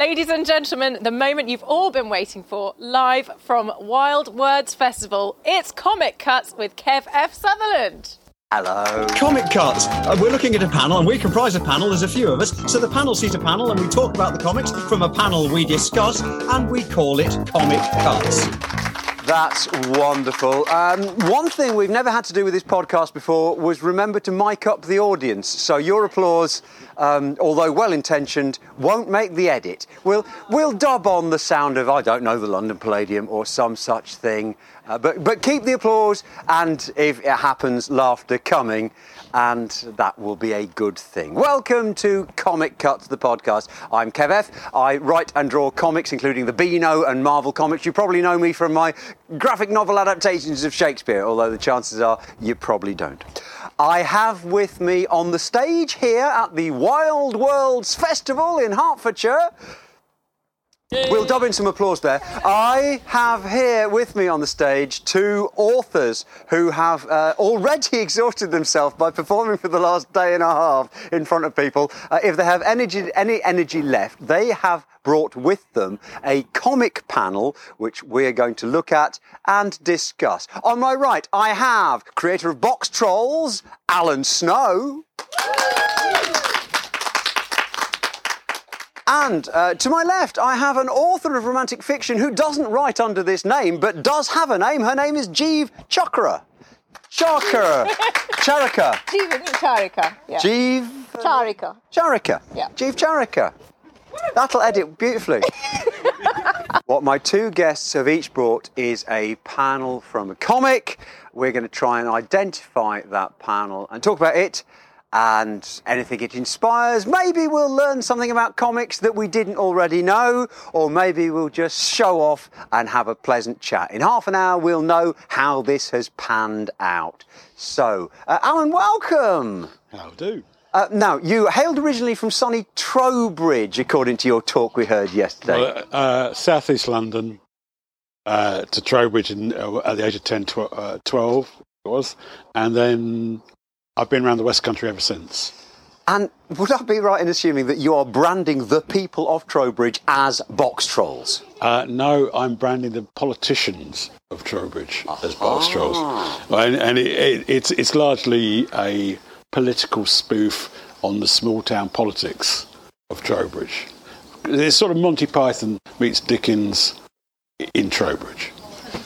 Ladies and gentlemen, the moment you've all been waiting for, live from Wild Words Festival, it's Comic Cuts with Kev F. Sutherland. Hello. Comic Cuts. Uh, we're looking at a panel, and we comprise a panel. There's a few of us. So the panel sees a panel, and we talk about the comics. From a panel, we discuss, and we call it Comic Cuts. That's wonderful. Um, one thing we've never had to do with this podcast before was remember to mic up the audience. So your applause, um, although well intentioned, won't make the edit. We'll, we'll dub on the sound of, I don't know, the London Palladium or some such thing. Uh, but, but keep the applause, and if it happens, laughter coming, and that will be a good thing. Welcome to Comic Cuts, the podcast. I'm Kev F. I write and draw comics, including the Beano and Marvel comics. You probably know me from my graphic novel adaptations of Shakespeare, although the chances are you probably don't. I have with me on the stage here at the Wild Worlds Festival in Hertfordshire. We'll dub in some applause there. I have here with me on the stage two authors who have uh, already exhausted themselves by performing for the last day and a half in front of people. Uh, if they have energy, any energy left, they have brought with them a comic panel which we're going to look at and discuss. On my right, I have creator of Box Trolls, Alan Snow. And uh, to my left, I have an author of romantic fiction who doesn't write under this name, but does have a name. Her name is Jeev Chakra. Chakra. Charika. Jeevan Charika. Yeah. Jeev Charika. Charika. Yeah. Jeev Charika. That'll edit beautifully. what my two guests have each brought is a panel from a comic. We're going to try and identify that panel and talk about it and anything it inspires. Maybe we'll learn something about comics that we didn't already know, or maybe we'll just show off and have a pleasant chat. In half an hour, we'll know how this has panned out. So, uh, Alan, welcome. How do? Uh, now, you hailed originally from sunny Trowbridge, according to your talk we heard yesterday. Well, uh, South East London uh, to Trowbridge in, uh, at the age of 10, tw- uh, 12 it was, and then I've been around the West Country ever since. and would I be right in assuming that you are branding the people of Trowbridge as box trolls? Uh, no, I'm branding the politicians of Trowbridge as box trolls, and, and it, it, it's it's largely a political spoof on the small town politics of Trowbridge. It's sort of Monty Python meets Dickens in Trowbridge.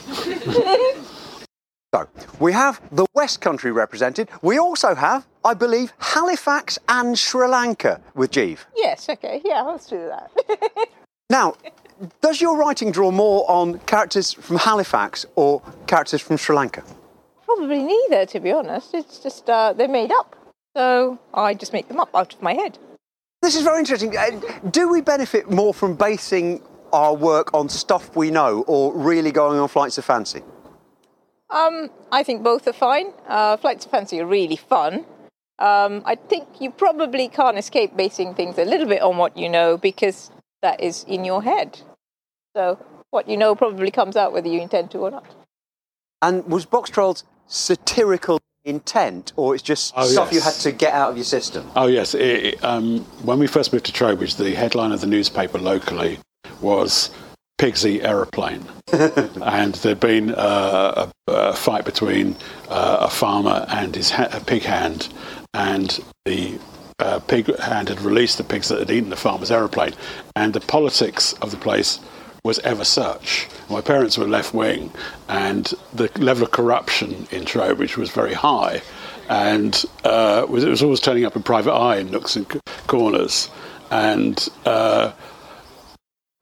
So, we have the West Country represented. We also have, I believe, Halifax and Sri Lanka with Jeev. Yes, okay. Yeah, let's do that. Now, does your writing draw more on characters from Halifax or characters from Sri Lanka? Probably neither, to be honest. It's just uh, they're made up. So I just make them up out of my head. This is very interesting. Uh, Do we benefit more from basing our work on stuff we know or really going on flights of fancy? Um, I think both are fine. Uh, flights of fancy are really fun. Um, I think you probably can't escape basing things a little bit on what you know because that is in your head. So what you know probably comes out whether you intend to or not. And was Box Trolls satirical intent or it's just Oh, stuff you had to get out of your system? Oh yes, it, it, um, when we first moved to Trowbridge, the headline of the newspaper locally was "Pigsy aeroplane. and there'd been uh, a, a fight between uh, a farmer and his ha- a pig hand, and the uh, pig hand had released the pigs that had eaten the farmer's aeroplane, and the politics of the place was ever such. My parents were left wing, and the level of corruption in Trowbridge was very high, and uh, was, it was always turning up in private eye in nooks and c- corners, and.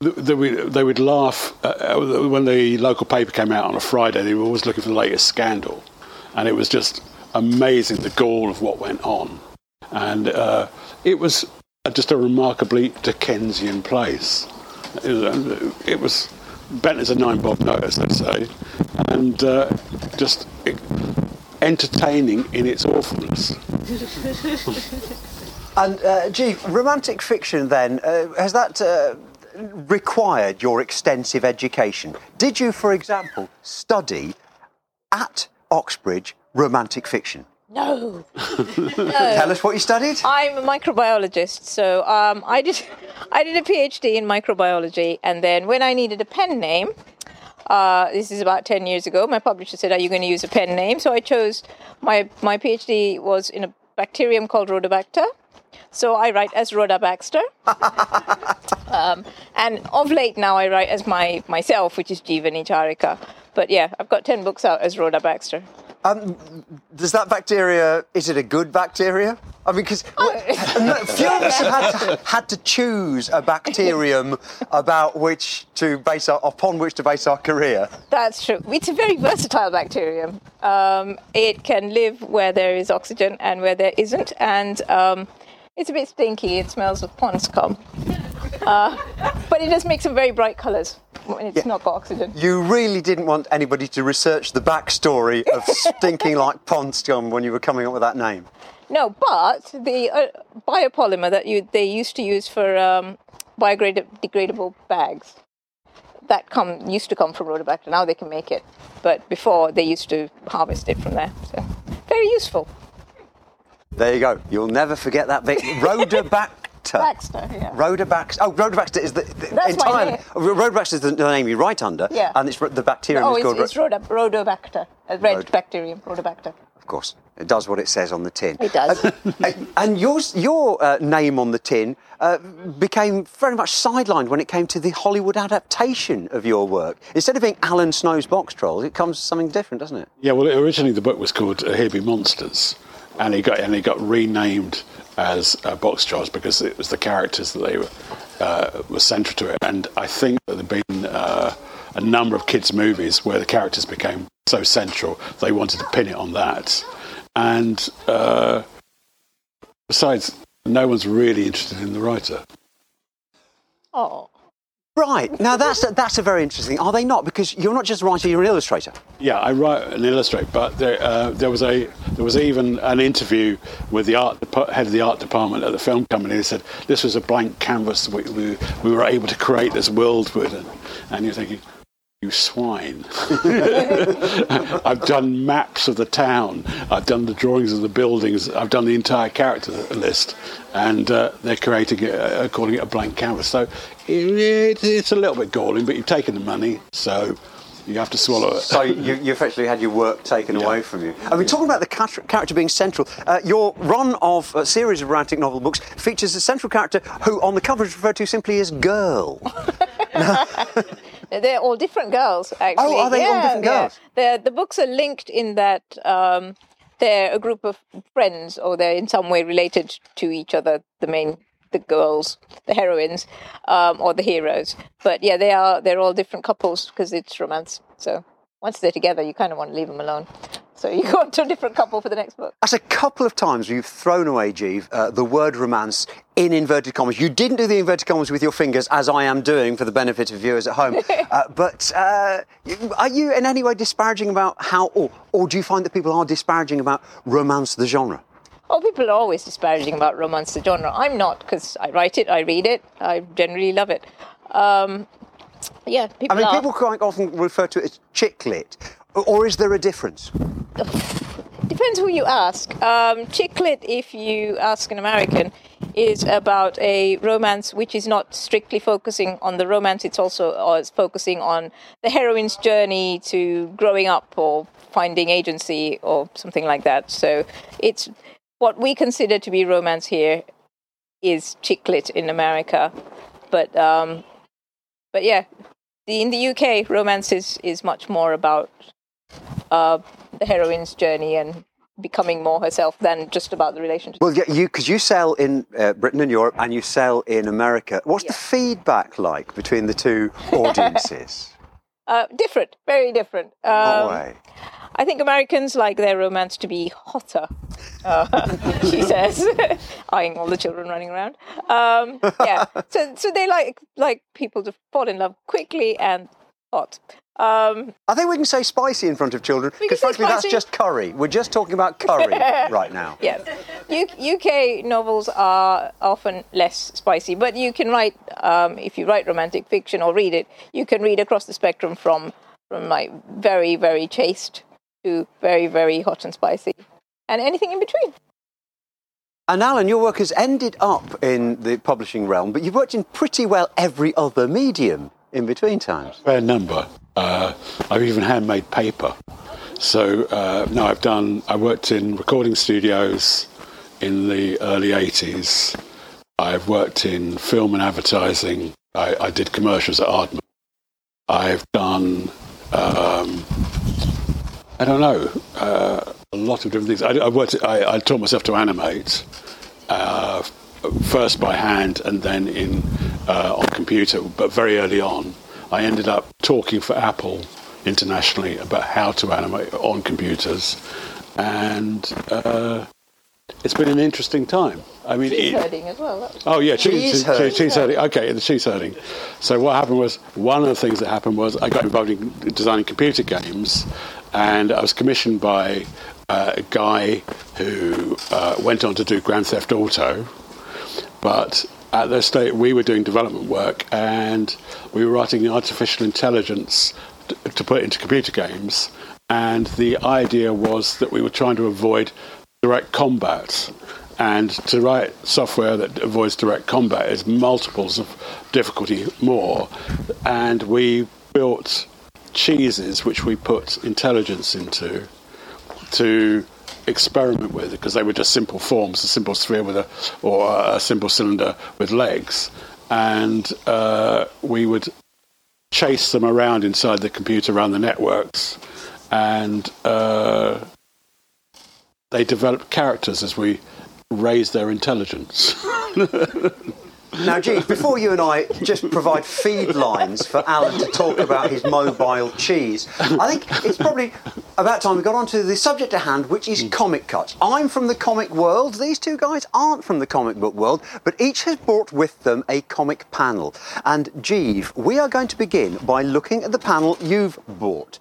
Uh, th- they would, they would laugh uh, when the local paper came out on a Friday. They were always looking for the latest scandal, and it was just amazing the gall of what went on, and uh, it was just a remarkably Dickensian place. It was, it was bent as a nine bob note, as they say, and uh, just entertaining in its awfulness. And, uh, gee, romantic fiction then, uh, has that uh, required your extensive education? Did you, for example, study at Oxbridge romantic fiction? No. Tell us what you studied. I'm a microbiologist, so um, I did I did a PhD in microbiology, and then when I needed a pen name, uh, this is about ten years ago, my publisher said, "Are you going to use a pen name?" So I chose my my PhD was in a bacterium called Rhodobacter. So I write as Rhoda Baxter, um, and of late now I write as my myself, which is Jeevani Charika. But yeah, I've got ten books out as Rhoda Baxter. Does that bacteria? Is it a good bacteria? I mean, because few of us have had to, had to choose a bacterium about which to base our, upon which to base our career. That's true. It's a very versatile bacterium. Um, it can live where there is oxygen and where there isn't, and um, it's a bit stinky. It smells of pond scum. Uh, but it does make some very bright colours when it's not got oxygen. You really didn't want anybody to research the backstory of stinking like pond scum when you were coming up with that name. No, but the uh, biopolymer that you they used to use for um, biodegradable bags that come used to come from Rhodobacter. Now they can make it, but before they used to harvest it from there. So very useful. There you go. You'll never forget that bit. Rhodobacter. Baxter, yeah. Rhodobacter. Oh, Rhodobacter is the, the That's my entire. name. Rhodobacter is the, the name you write under. Yeah. And it's the bacterium Oh, is it's, called. it's Rhoda, Rhodobacter, a red Rhod- bacterium, Rhodobacter. Of course, it does what it says on the tin. It does. Uh, and yours, your uh, name on the tin uh, became very much sidelined when it came to the Hollywood adaptation of your work. Instead of being Alan Snow's Box Trolls, it comes something different, doesn't it? Yeah, well, originally the book was called uh, Here Be Monsters, and he got and it got renamed as uh, Box Trolls because it was the characters that they were uh, were central to it. And I think that there've been uh, a number of kids' movies where the characters became so central they wanted to pin it on that. And uh, besides, no one's really interested in the writer. Oh. Right. Now that's a, that's a very interesting. Are they not? Because you're not just a writer; you're an illustrator. Yeah, I write and illustrate, but there, uh, there was a there was even an interview with the art head of the art department at the film company. They said this was a blank canvas we, we, we were able to create this world with, and, and you're thinking, you swine! I've done maps of the town, I've done the drawings of the buildings, I've done the entire character list, and uh, they're creating uh, calling it a blank canvas. So it, it's a little bit galling, but you've taken the money, so. You have to swallow it. So you, you effectively had your work taken away from you. I mean, talking about the character being central, uh, your run of a series of romantic novel books features a central character who, on the cover, is referred to simply as Girl. They're all different girls, actually. Oh, are they all different girls? They're, the books are linked in that um, they're a group of friends, or they're in some way related to each other. The main, the girls, the heroines, um, or the heroes. But yeah, they are. They're all different couples because it's romance. So once they're together, you kind of want to leave them alone. So you go on to a different couple for the next book. That's a couple of times you've thrown away, Jeeve, uh, the word romance in inverted commas. You didn't do the inverted commas with your fingers, as I am doing for the benefit of viewers at home. uh, but uh, are you in any way disparaging about how, or, or do you find that people are disparaging about romance, the genre? Oh, people are always disparaging about romance, the genre. I'm not because I write it, I read it, I generally love it. Um, yeah, people I mean, are. people quite often refer to it as chick lit. Or is there a difference? Depends who you ask. Um, chick lit, if you ask an American, is about a romance which is not strictly focusing on the romance. It's also uh, it's focusing on the heroine's journey to growing up or finding agency or something like that. So it's what we consider to be romance here is chick lit in America, but um, but yeah, the, in the UK, romance is is much more about uh, the heroine's journey and becoming more herself than just about the relationship. Well, yeah, you because you sell in uh, Britain and Europe, and you sell in America. What's the feedback like between the two audiences? Uh, different, very different. No Um, way. I think Americans like their romance to be hotter. Uh, she says, eyeing all the children running around. Um, yeah, so so they like like people to fall in love quickly and hot. Um, I think we can say spicy in front of children because, frankly, that's just curry. We're just talking about curry right now. yeah, U- UK novels are often less spicy, but you can write um, if you write romantic fiction or read it, you can read across the spectrum from from like very very chaste to very very hot and spicy. and anything in between. And Alan, your work has ended up in the publishing realm, but you've worked in pretty well every other medium in between times. Fair number. Uh, I've even handmade paper. So uh, no, I've done. I worked in recording studios in the early '80s. I've worked in film and advertising. I, I did commercials at Aardman. I've done. Um, I don't know. Uh, a lot of different things. I, I worked. I, I, taught myself to animate. Uh, first by hand and then in uh, on computer, but very early on, I ended up talking for Apple internationally about how to animate on computers, and uh, it's been an interesting time. I mean, cheese herding as well. Oh yeah, cheese, cheese, herding. cheese herding. Okay, the cheese herding. So what happened was one of the things that happened was I got involved in designing computer games, and I was commissioned by uh, a guy who uh, went on to do Grand Theft Auto, but at the state we were doing development work and we were writing artificial intelligence to put into computer games. And the idea was that we were trying to avoid direct combat. And to write software that avoids direct combat is multiples of difficulty more. And we built cheeses which we put intelligence into to experiment with because they were just simple forms, a simple sphere with a or a simple cylinder with legs, and uh, we would chase them around inside the computer around the networks, and uh, they develop characters as we raise their intelligence. Now, Jeeves, before you and I just provide feed lines for Alan to talk about his mobile cheese, I think it's probably about time we got on to the subject at hand, which is hmm. comic cuts. I'm from the comic world. These two guys aren't from the comic book world, but each has brought with them a comic panel. And, Jeeves, we are going to begin by looking at the panel you've bought.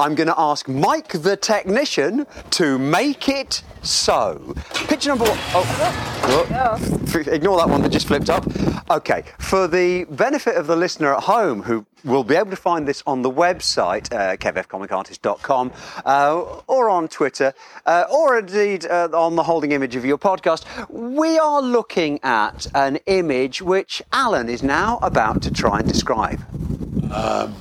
I'm going to ask Mike the technician to make it so. Picture number one. Oh, ignore that one that just flipped up. Okay, for the benefit of the listener at home who will be able to find this on the website, uh, kevfcomicartist.com, uh, or on Twitter, uh, or indeed uh, on the holding image of your podcast, we are looking at an image which Alan is now about to try and describe. Um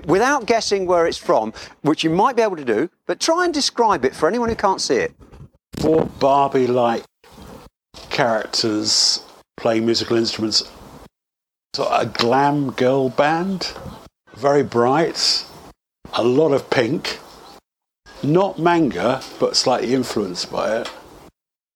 without guessing where it's from, which you might be able to do, but try and describe it for anyone who can't see it. Four Barbie like characters playing musical instruments. So a glam girl band, very bright, a lot of pink, not manga, but slightly influenced by it.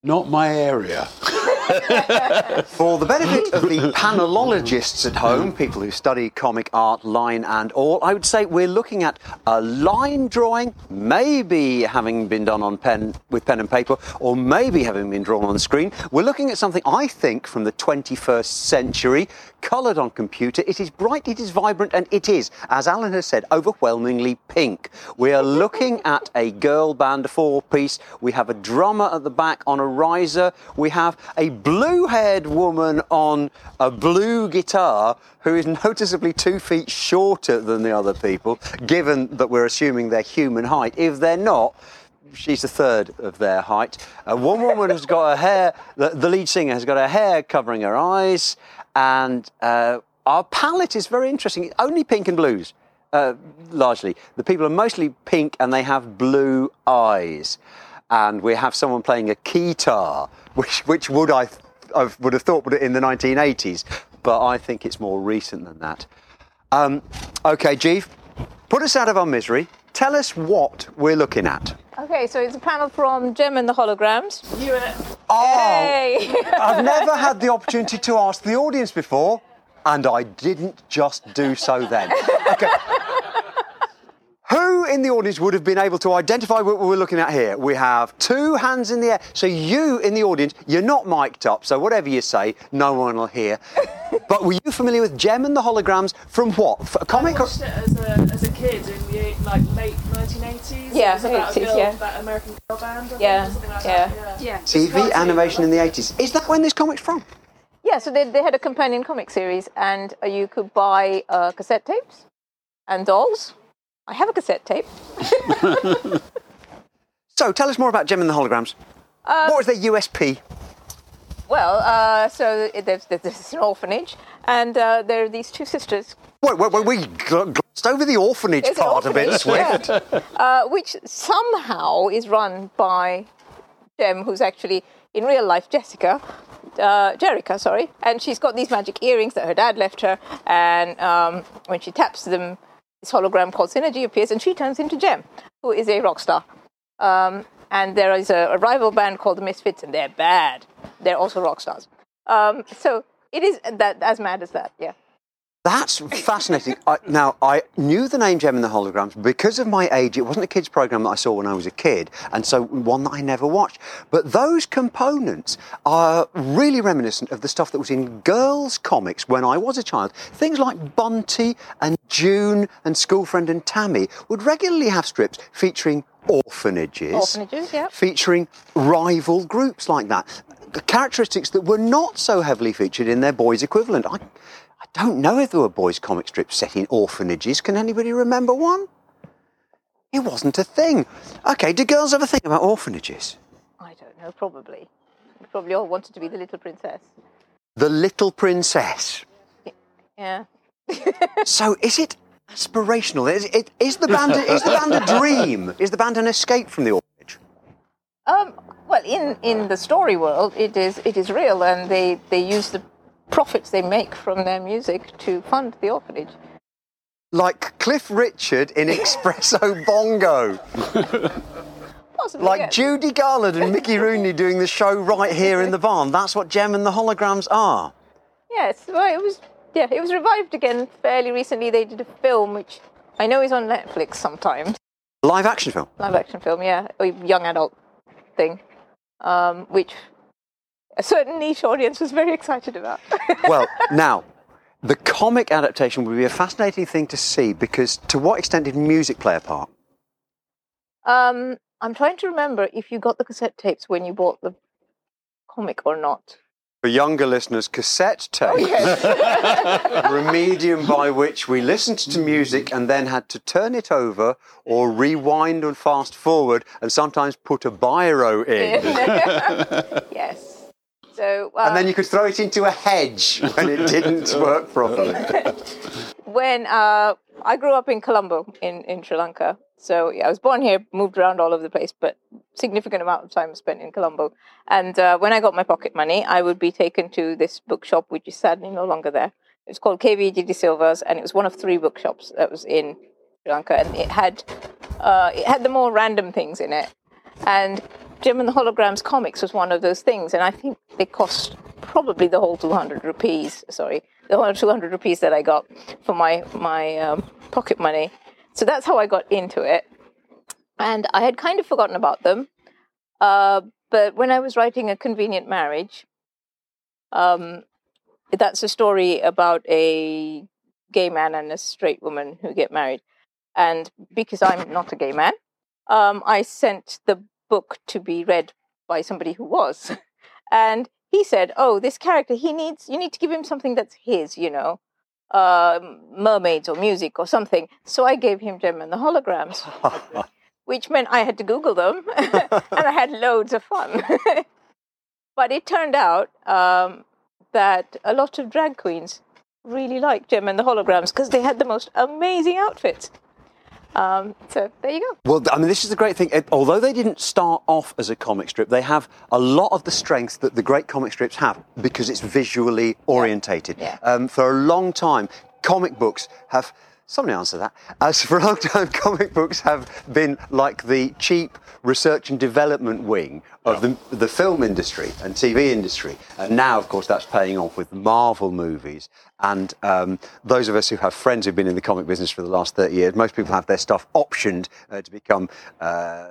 Not my area. For the benefit of the panelologists at home, people who study comic art, line and all, I would say we're looking at a line drawing, maybe having been done on pen with pen and paper, or maybe having been drawn on the screen. We're looking at something I think from the 21st century, coloured on computer. It is bright, it is vibrant, and it is, as Alan has said, overwhelmingly pink. We are looking at a girl band, four piece. We have a drummer at the back on a riser. We have a blue haired woman on a blue guitar who is noticeably two feet shorter than the other people, given that we're assuming they're human height. If they're not, she's a third of their height. Uh, one woman has got her hair, the, the, lead singer has got her hair covering her eyes, and uh, our palette is very interesting. Only pink and blues, uh, largely. The people are mostly pink and they have blue eyes. And we have someone playing a keytar which, which would I, I would have thought in the 1980s, but I think it's more recent than that. Um, okay, Jeeve, put us out of our misery. Tell us what we're looking at. Okay, so it's a panel from Jem and the Holograms. You in it. Oh, I've never had the opportunity to ask the audience before, and I didn't just do so then. Okay. Who in the audience would have been able to identify what we're looking at here? We have two hands in the air. So you in the audience, you're not mic'd up, so whatever you say, no one will hear. but were you familiar with Jem and the Holograms from what? For a comic? I watched it as a, as a kid in the like late 1980s. Yeah, it was about 80s, girl, yeah. That American girl band. I yeah, think, like yeah. That, yeah. TV animation in the 80s. Is that when this comic's from? Yeah, so they, they had a companion comic series, and uh, you could buy uh, cassette tapes and dolls I have a cassette tape. So tell us more about Jem and the Holograms. what was their USP? Well, uh, so there's, there's an orphanage, and uh, there are these two sisters. Wait, wait, wait, we glossed over the orphanage There's part of it, Swift. yeah. uh, which somehow is run by Jem, who's actually in real life Jessica, uh, Jerrica, sorry, and she's got these magic earrings that her dad left her, and um, when she taps them, hologram called Synergy appears, and she turns into Jem, who is a rock star. Um, and there is a, a rival band called the Misfits, and they're bad. They're also rock stars. Um, so it is that as mad as that, yeah. That's fascinating. I, now, I knew the name Jem and the Holograms because of my age. It wasn't a kids' program that I saw when I was a kid, and so one that I never watched. But those components are really reminiscent of the stuff that was in girls' comics when I was a child. Things like Bunty and June and Schoolfriend and Tammy would regularly have strips featuring orphanages, Orphanages, yeah. featuring rival groups like that. Characteristics that were not so heavily featured in their boys' equivalent. I, I don't know if there were boys' comic strips set in orphanages. Can anybody remember one? It wasn't a thing. Okay, do girls ever think about orphanages? I don't know, probably. We probably all wanted to be the little princess. The Little Princess. Yeah. So is it aspirational? Is, it, is, the band a, is the band a dream? Is the band an escape from the orphanage? Um, well, in, in the story world, it is it is real, and they, they use the profits they make from their music to fund the orphanage. Like Cliff Richard in Espresso Bongo. Possibly, Like yeah. Judy Garland and Mickey Rooney doing the show right here in the barn. That's what Jem and the Holograms are. Yes, well, it was yeah, it was revived again fairly recently. They did a film which I know is on Netflix sometimes, Live action film. live action film, yeah, a young adult thing, um, which a certain niche audience was very excited about. Well, now, the comic adaptation would be a fascinating thing to see because to what extent did music play a part? um, I'm trying to remember if you got the cassette tapes when you bought the comic or not. For younger listeners, cassette tape were a medium by which we listened to music and then had to turn it over or rewind and fast forward and sometimes put a biro in. yes. So uh, And then you could throw it into a hedge when it didn't work properly. when uh, I grew up in Colombo in, in Sri Lanka. So yeah, I was born here, moved around all over the place, but significant amount of time spent in Colombo. And uh, when I got my pocket money, I would be taken to this bookshop, which is sadly no longer there. It's called KVG de Silva's, and it was one of three bookshops that was in Sri Lanka, and it had uh, it had the more random things in it. And Jem and the Holograms comics was one of those things, and I think they cost probably the whole 200 rupees. Sorry, the whole 200 rupees that I got for my my um, pocket money. So that's how I got into it, and I had kind of forgotten about them. Uh, but when I was writing a convenient marriage, um, that's a story about a gay man and a straight woman who get married. And because I'm not a gay man, um, I sent the book to be read by somebody who was. And he said, Oh, this character, he needs, you need to give him something that's his, you know, um, mermaids or music or something. So I gave him Jem and the Holograms, which meant I had to Google them and I had loads of fun. but it turned out um, that a lot of drag queens really liked Jem and the Holograms because they had the most amazing outfits. Um, so there you go. Well, I mean, this is the great thing. It- Although they didn't start off as a comic strip, they have a lot of the strengths that the great comic strips have because it's visually orientated. Yeah. Um, for a long time, comic books have. Somebody answer that. As for a long time, comic books have been like the cheap research and development wing of the, the film industry and TV industry. And now, of course, that's paying off with Marvel movies. And um, those of us who have friends who've been in the comic business for the last 30 years, most people have their stuff optioned uh, to become uh,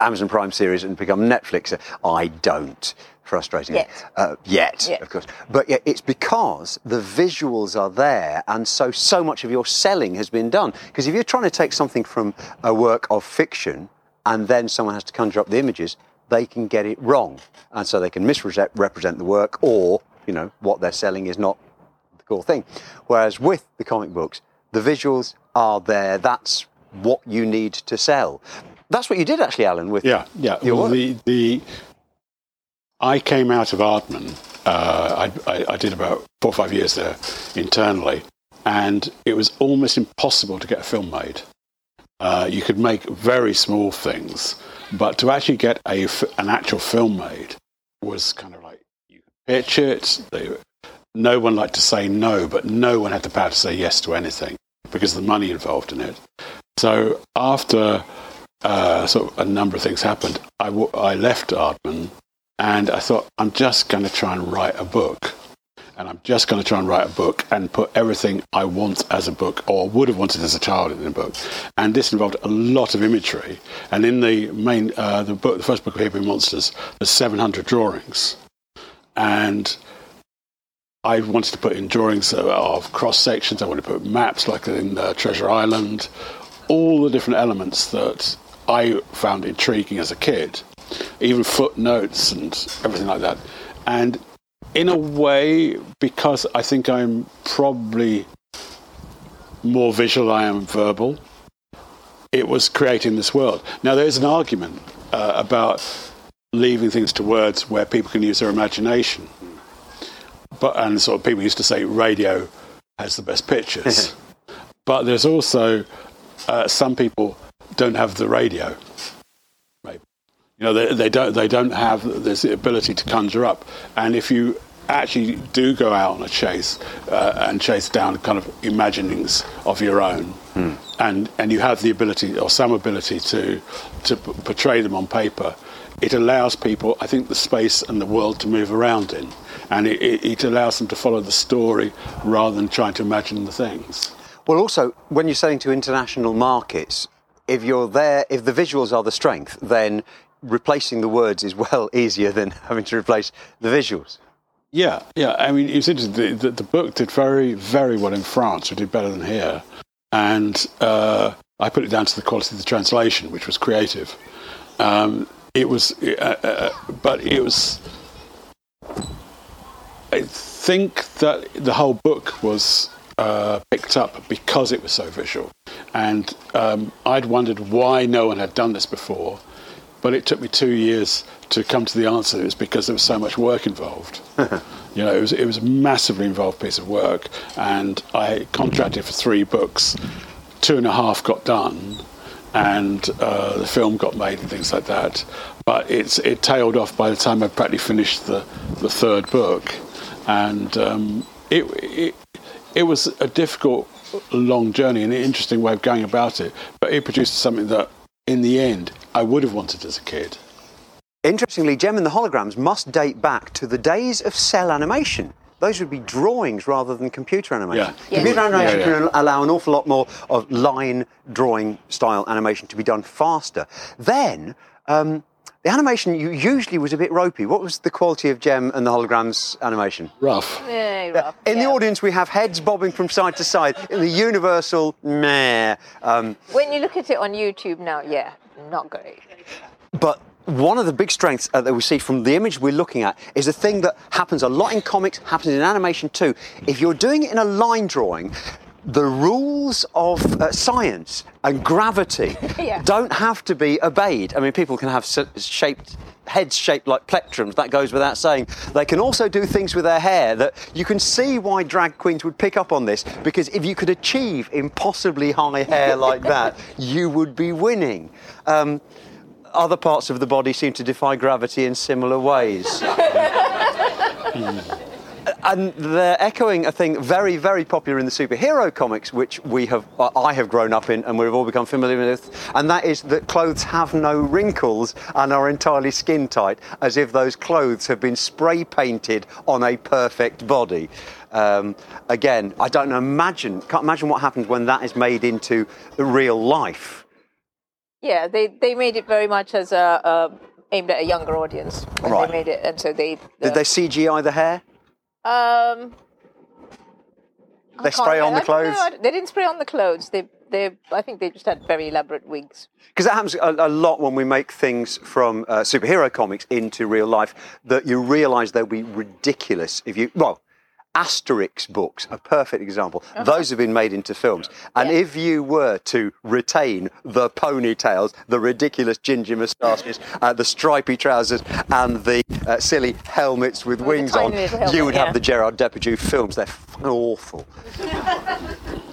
Amazon Prime series and become Netflix. I don't, Frustrating. Yet. Uh, yet, Yet. of course. But yeah, it's because the visuals are there, and so so much of your selling has been done. Because if you're trying to take something from a work of fiction, and then someone has to conjure up the images, they can get it wrong, and so they can misrepresent the work, or you know what they're selling is not the cool thing. Whereas with the comic books, the visuals are there. That's what you need to sell. That's what you did actually, Alan. With Yeah, yeah. Your Well, work. the, the I came out of Aardman. Uh, I, I, I did about four or five years there internally, and it was almost impossible to get a film made. Uh, you could make very small things, but to actually get a f- an actual film made was kind of like you pitch it. They, no one liked to say no, but no one had the power to say yes to anything because of the money involved in it. So after uh, of a number of things happened. I, w- I left Aardman and I thought, I'm just going to try and write a book. And I'm just going to try and write a book and put everything I want as a book or would have wanted as a child in a book. And this involved a lot of imagery. And in the main, uh, the book, the first book of Here Be Monsters, there's 700 drawings. And I wanted to put in drawings of- of cross sections. I wanted to put maps like in uh, Treasure Island, all the different elements that I found intriguing as a kid, even footnotes and everything like that. And in a way, because I think I'm probably more visual, I am verbal. It was creating this world. Now, there's an argument uh, about leaving things to words where people can use their imagination. But and sort of people used to say radio has the best pictures. but there's also uh, some people don't have the radio. Maybe you know they, they don't they don't have this ability to conjure up. And if you actually do go out on a chase uh, and chase down kind of imaginings of your own, and and you have the ability or some ability to to p- portray them on paper, it allows people, I think, the space and the world to move around in. And it, it, it allows them to follow the story rather than trying to imagine the things. Well, also, when you're selling to international markets, if you're there, if the visuals are the strength, then replacing the words is well easier than having to replace the visuals. Yeah, yeah. I mean, it's interesting. The, the book did very, very well in France. It did better than here. And uh, I put it down to the quality of the translation, which was creative. Um, it was, uh, uh, but it was. I think that the whole book was uh, picked up because it was so visual, and um, I'd wondered why no one had done this before. But it took me two years to come to the answer. It was because there was so much work involved. you know, it was it was a massively involved piece of work, and I contracted for three books. Two and a half got done, and uh, the film got made and things like that. But it's it tailed off by the time I practically finished the the third book, and um, it, it it was a difficult, long journey and an interesting way of going about it. But it produced something that, in the end, I would have wanted as a kid. Interestingly, Jem and the holograms must date back to the days of cell animation. Those would be drawings rather than computer animation. Yeah. Computer Yeah. animation Yeah, yeah. can allow an awful lot more of line drawing style animation to be done faster. Then, um, the animation you usually was a bit ropey. What was the quality of Jem and the holograms animation? Rough. Very rough. In the audience, we have heads bobbing from side to side in the universal meh. Um, When you look at it on YouTube now, yeah, not great. But one of the big strengths uh, that we see from the image we're looking at is a thing that happens a lot in comics, happens in animation too. If you're doing it in a line drawing, the rules of uh, science and gravity Yeah. don't have to be obeyed. I mean, people can have s- shaped heads shaped like plectrums. That goes without saying. They can also do things with their hair that you can see why drag queens would pick up on this because if you could achieve impossibly high hair like that, you would be winning. Um, other parts of the body seem to defy gravity in similar ways. and they're echoing a thing very, very popular in the superhero comics, which we have, uh, I have grown up in, and we've all become familiar with, and that is that clothes have no wrinkles and are entirely skin tight, as if those clothes have been spray painted on a perfect body. Um, again, I don't imagine, can't imagine what happens when that is made into real life. Yeah, they, they made it very much as a, a aimed at a younger audience Right. they made it, and so they. Did they CGI the hair? Um, They spray on the remember. I don't know, clothes? They didn't spray on the clothes. They they I think they just had very elaborate wigs. Because that happens a, a lot when we make things from uh, superhero comics into real life that you realise they'll be ridiculous if you, well, Asterix books, a perfect example. Those have been made into films. And if you were to retain the ponytails, the ridiculous ginger moustaches, uh, the stripy trousers, and the uh, silly helmets with wings on, helmet, you would yeah. have the Gerard Depardieu films. They're f- awful.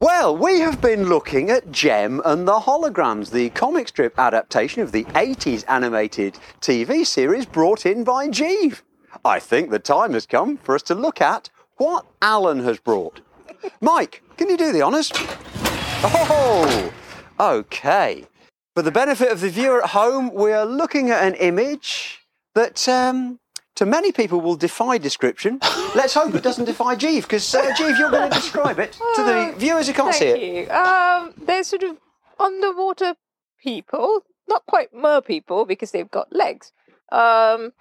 Well, we have been looking at Jem and the Holograms, the comic strip adaptation of the 80s animated TV series brought in by Jeeve. I think the time has come for us to look at what Alan has brought. Mike, can you do the honours? Oh, okay. For the benefit of the viewer at home, we are looking at an image that, um, to many people, will defy description. Let's hope it doesn't defy Jeeve, because uh, Jeeve, you're going to describe it to the viewers who can't see it. Thank it. you. Um, they're sort of underwater people, not quite mer people because they've got legs. Um,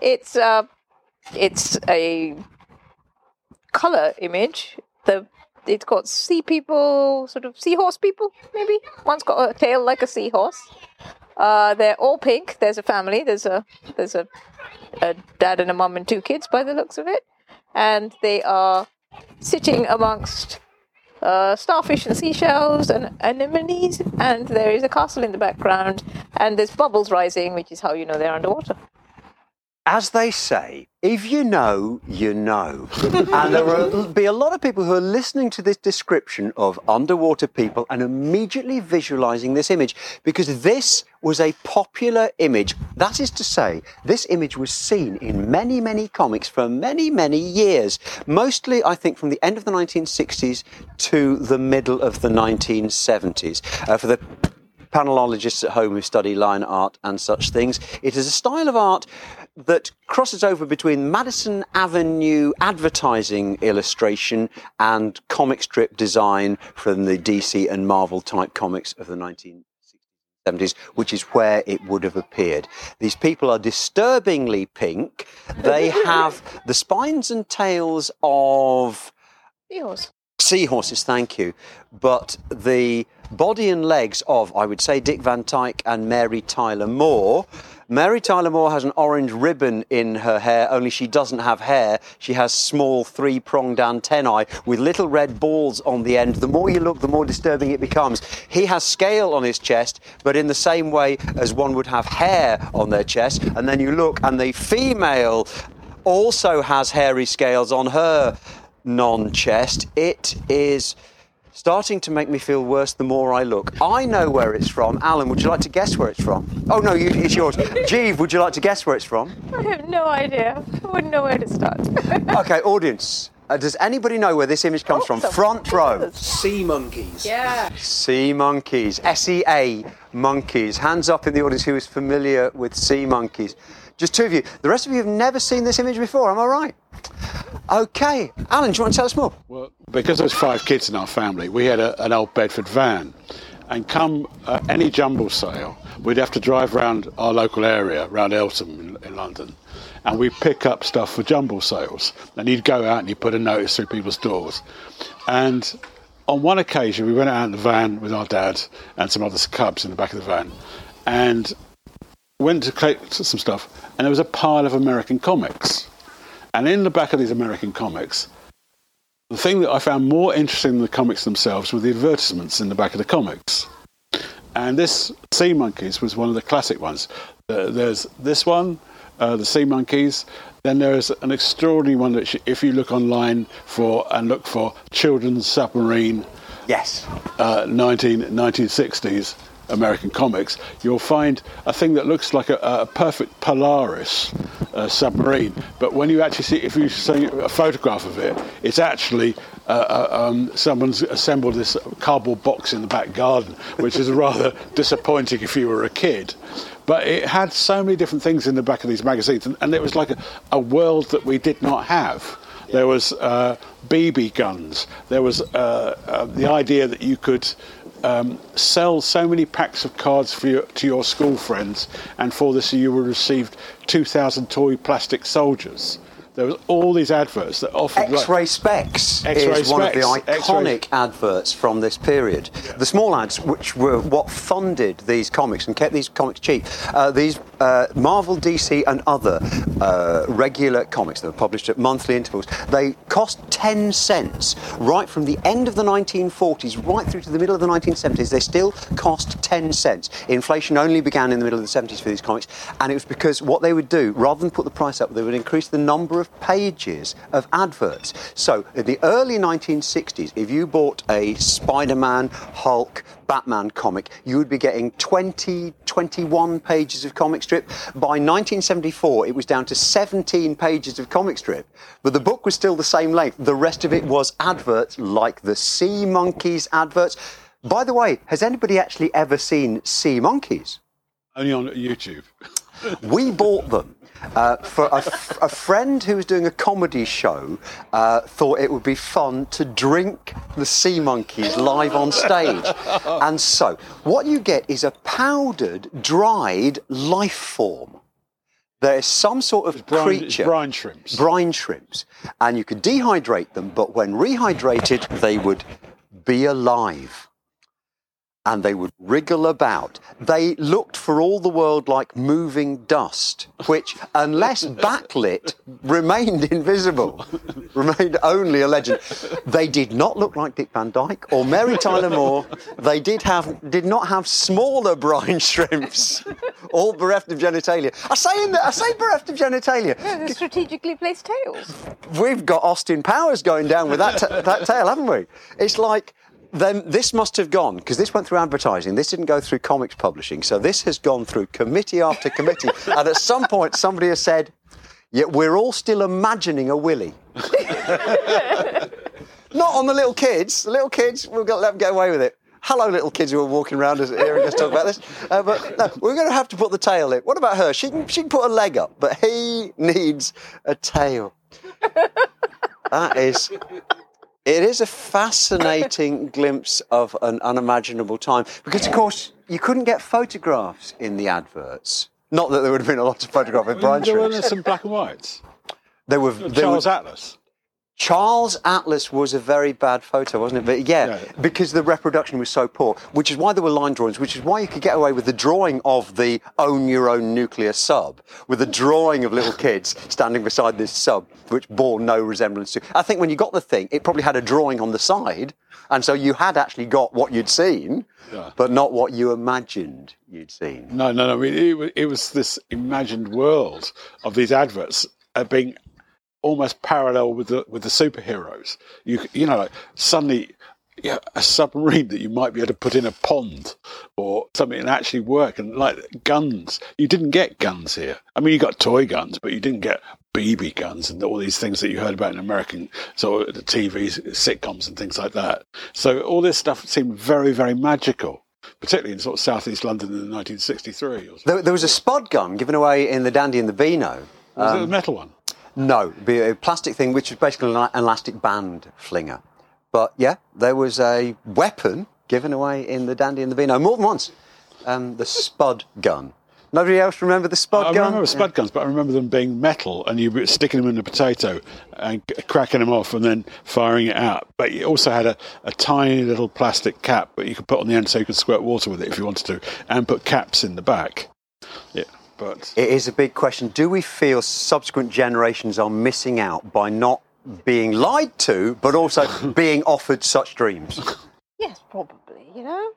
it's uh, it's a color image. The it's got sea people, sort of seahorse people, maybe. One's got a tail like a seahorse. Uh, they're all pink. There's a family. There's a there's a, a dad and a mum and two kids by the looks of it, and they are sitting amongst uh, starfish and seashells and anemones, and there is a castle in the background, and there's bubbles rising, which is how you know they're underwater. As they say, if you know, you know. and there will be a lot of people who are listening to this description of underwater people and immediately visualizing this image because this was a popular image. That is to say, this image was seen in many, many comics for many, many years. Mostly, I think, from the end of the 1960s to the middle of the 1970s. Uh, for the panelologists at home who study line art and such things. It is a style of art that crosses over between Madison Avenue advertising illustration and comic strip design from the DC and Marvel type comics of the 1960s. 70s, which is where it would have appeared. These people are disturbingly pink. They have the spines and tails of Seahorse. seahorses, thank you, but the body and legs of, I would say, Dick Van Dyke and Mary Tyler Moore. Mary Tyler Moore has an orange ribbon in her hair, only she doesn't have hair. She has small three pronged antennae with little red balls on the end. The more you look, the more disturbing it becomes. He has scale on his chest, but in the same way as one would have hair on their chest. And then you look, and the female also has hairy scales on her non chest. It is starting to make me feel worse the more I look. I know where it's from. Alan, would you like to guess where it's from? Oh, no, you, it's yours. Jeeve, would you like to guess where it's from? I have no idea. I wouldn't know where to start. Okay, audience. Uh, does anybody know where this image comes Oh, from? Front row. Sea monkeys. yeah. Sea monkeys. S E A monkeys. Hands up in the audience who is familiar with sea monkeys. Just two of you. The rest of you have never seen this image before, am I right? Okay. Alan, do you want to tell us more? Well, because there's five kids in our family, we had a, an old Bedford van. And come uh, any jumble sale, we'd have to drive around our local area, around Eltham in, in London, and we'd pick up stuff for jumble sales. And he'd go out and he'd put a notice through people's doors. And on one occasion, we went out in the van with our dad and some other cubs in the back of the van, and went to collect some stuff, and there was a pile of American comics. And in the back of these American comics, the thing that I found more interesting than the comics themselves were the advertisements in the back of the comics. And this Sea Monkeys was one of the classic ones. Uh, there's this one, uh, the Sea Monkeys. Then there is an extraordinary one that, if you look online for and look for Children's Submarine Yes. uh, 19, 1960s American comics, you'll find a thing that looks like a, a perfect Polaris uh, submarine. But when you actually see, if you see a photograph of it, it's actually uh, uh, um, someone's assembled this cardboard box in the back garden, which is rather disappointing if you were a kid. But it had so many different things in the back of these magazines, and, and it was like a, a world that we did not have. There was uh, BB guns. There was uh, uh, the idea that you could um, sell so many packs of cards for your, to your school friends, and for this you would receive 2,000 toy plastic soldiers. There was all these adverts that offered like- X-ray Specs X-Ray is one of the Specs, X-ray- iconic adverts from this period. The small ads, which were what funded these comics and kept these comics cheap, uh, these uh, Marvel, DC, and other uh, regular comics that were published at monthly intervals, they cost 10 cents right from the end of the 1940s right through to the middle of the 1970s. They still cost 10 cents. Inflation only began in the middle of the 70s for these comics, and it was because what they would do, rather than put the price up, they would increase the number of pages of adverts. So, in the early 1960s, if you bought a Spider Man, Hulk, Batman comic, you would be getting 20, 21 pages of comic strip. By 1974, it was down to 17 pages of comic strip, but the book was still the same length. The rest of it was adverts like the Sea Monkeys adverts. By the way, has anybody actually ever seen Sea Monkeys? only on YouTube. We bought them. Uh, for a, a friend who was doing a comedy show, uh, thought it would be fun to drink the sea monkeys live on stage. And so, what you get is a powdered, dried life form. There is some sort of brine- creature. brine shrimps. Brine shrimps. And you could dehydrate them, but when rehydrated, they would be alive and they would wriggle about. They looked for all the world like moving dust, which, unless backlit, remained invisible, remained only a legend. They did not look like Dick Van Dyke or Mary Tyler Moore. They did have did not have smaller brine shrimps, all bereft of genitalia. I say in the, I say bereft of genitalia. The strategically placed tails. We've got Austin Powers going down with that, t- that tale, haven't we? It's like, then this must have gone, because this went through advertising, this didn't go through comics publishing, so this has gone through committee after committee, and at some point somebody has said, yeah, we're all still imagining a Willy. Not on the little kids. The little kids, we've got to let them get away with it. Hello, little kids who are walking around us hearing us talk about this. Uh, but no, we're going to have to put the tail in. What about her? She can, she can put a leg up, but he needs a tail. That is. It is a fascinating glimpse of an unimaginable time because, of course, you couldn't get photographs in the adverts. Not that there would have been a lot of photograph with Brian there were some black and whites. There were there Charles were- Atlas. Charles Atlas was a very bad photo, wasn't it? But yeah, Yeah. because the reproduction was so poor, which is why there were line drawings, which is why you could get away with the drawing of the own your own nuclear sub, with a drawing of little kids standing beside this sub, which bore no resemblance to. I think when you got the thing, it probably had a drawing on the side, and so you had actually got what you'd seen, Yeah. but not what you imagined you'd seen. No, no, no. I mean, it, it was this imagined world of these adverts uh, being almost parallel with the with the superheroes. You you know, like suddenly. Yeah, a submarine that you might be able to put in a pond or something and actually work and like guns. You didn't get guns here. I mean, you got toy guns, but you didn't get BB guns and all these things that you heard about in American sort of the TV sitcoms and things like that. So all this stuff seemed very, very magical, particularly in sort of southeast London in 1963. Or. There, there was a spud gun given away in the Dandy and the Beano. Was it a um, metal one? No, be a plastic thing, which was basically an elastic band flinger. But yeah, there was a weapon given away in the Dandy and the Beano more than once. Um, the Spud gun. Nobody else remember the Spud I gun? I remember spud guns, but I remember them being metal and you were sticking them in a potato and cracking them off and then firing it out. But you also had a, a tiny little plastic cap that you could put on the end so you could squirt water with it if you wanted to, and put caps in the back. Yeah, but It is a big question. Do we feel subsequent generations are missing out by not being lied to, but also being offered such dreams? Yes, probably, you know?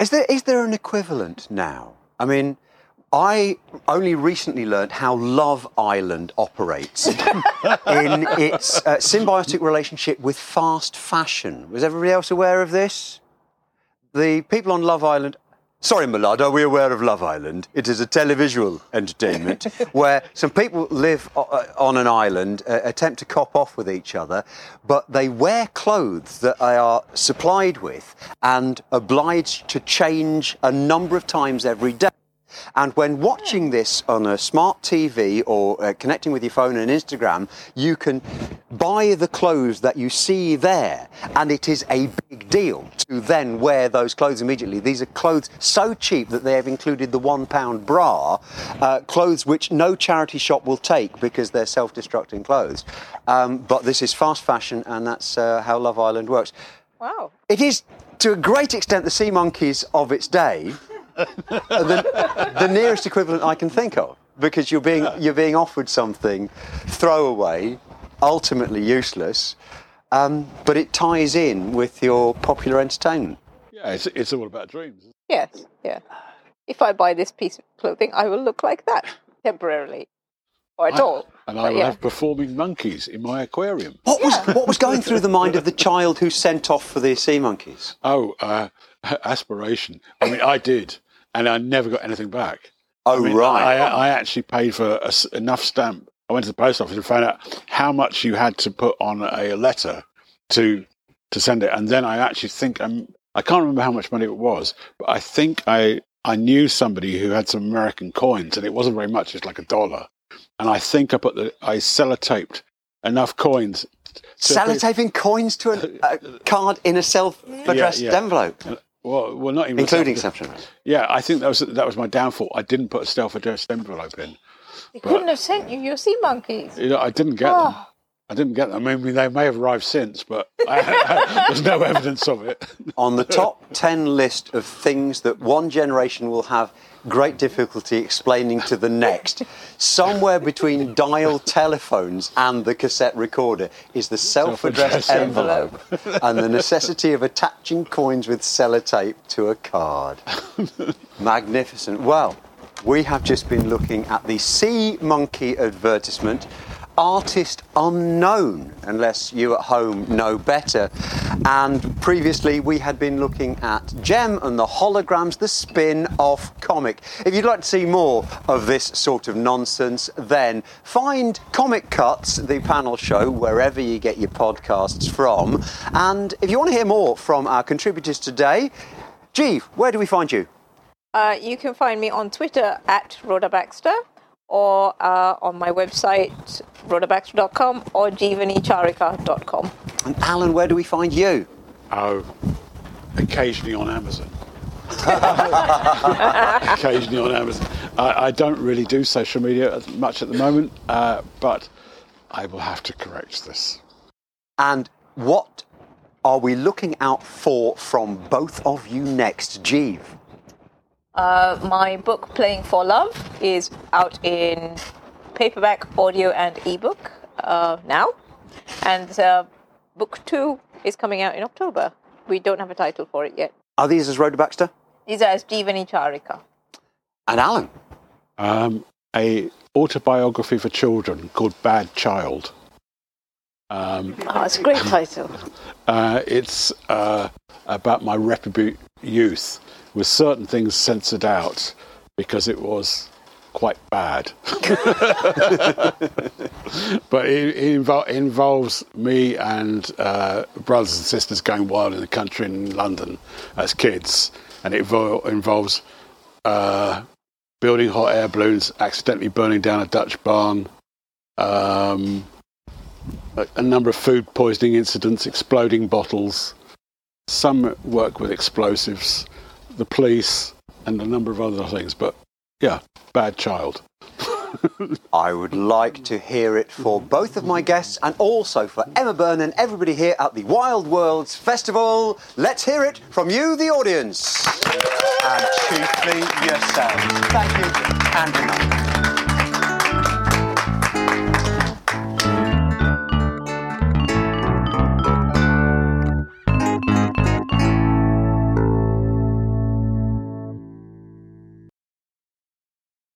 Is there is there an equivalent now? I mean, I only recently learned how Love Island operates in its uh, symbiotic relationship with fast fashion. Was everybody else aware of this? The people on Love Island. Sorry, Millard, are we aware of Love Island? It is a televisual entertainment where some people live uh, on an island, uh, attempt to cop off with each other, but they wear clothes that they are supplied with and obliged to change a number of times every day. And when watching this on a smart TV or uh, connecting with your phone and Instagram, you can buy the clothes that you see there, and it is a big deal to then wear those clothes immediately. These are clothes so cheap that they have included the one pound bra, uh, clothes which no charity shop will take because they're self destructing clothes. Um, but this is fast fashion, and that's uh, how Love Island works. Wow. It is, to a great extent, the sea monkeys of its day, the, the nearest equivalent I can think of, because you're being you're being offered something throwaway, ultimately useless, um, but it ties in with your popular entertainment. Yeah, it's, it's all about dreams. Yes, yeah. If I buy this piece of clothing, I will look like that temporarily. Or at I- all. And I But will yeah. have performing monkeys in my aquarium. What was what was going through the mind of the child who sent off for the sea monkeys? Oh, uh, aspiration. I mean, I did, and I never got anything back. Oh I mean, right. I, I actually paid for a s enough stamp. I went to the post office and found out how much you had to put on a letter to to send it, and then I actually think I'm. I can't remember how much money it was, but I think I I knew somebody who had some American coins, and it wasn't very much. It's like a dollar, and I think I put the I sellotaped enough coins. to- Sellotaping coins to a, a card in a self-addressed Yeah, yeah. envelope, Well, well, not even including self- self-addressed. Yeah, I think that was that was my downfall. I didn't put a self-addressed envelope in. They couldn't have sent you your sea monkeys. You know, I didn't get them. Oh. I didn't get them. I mean, they may have arrived since, but I, there's no evidence of it. on the top 10 list of things that one generation will have great difficulty explaining to the next, somewhere between dial telephones and the cassette recorder is the self addressed envelope and the necessity of attaching coins with sellotape to a card. Magnificent. Well, we have just been looking at the Sea Monkey advertisement. Artist unknown, unless you at home know better. And previously, we had been looking at Jem and the Holograms, the spin off comic. If you'd like to see more of this sort of nonsense, then find Comic Cuts, the panel show, wherever you get your podcasts from. And if you want to hear more from our contributors today, Jeeve, where do we find you? Uh, you can find me on Twitter at Rhoda Baxter or uh, on my website, rhodabaxter.com or jeevanicharika.com. And Alan, where do we find you? Oh, occasionally on Amazon. occasionally on Amazon. I, I don't really do social media as much at the moment, uh, but I will have to correct this. And what are we looking out for from both of you next, Jeeve? Uh, my book, Playing for Love, is out in paperback, audio, and ebook uh, now. And uh, book two is coming out in October. We don't have a title for it yet. Are these as Rhoda Baxter? These are as Jeevanicharika. And Alan? Um, a autobiography for children called Bad Child. Um, Oh, it's a great title. Uh, it's uh, about my reprobate youth with certain things censored out because it was quite bad. but it, it invol- involves me and uh, brothers and sisters going wild in the country in London as kids, and it vo- involves uh, building hot air balloons, accidentally burning down a Dutch barn. Um, a, a number of food poisoning incidents, exploding bottles, some work with explosives, the police, and a number of other things. But yeah, bad child. I would like to hear it for both of my guests and also for Emma Byrne and everybody here at the Wild Worlds Festival. Let's hear it from you, the audience. And chiefly yourself. Thank you and good night.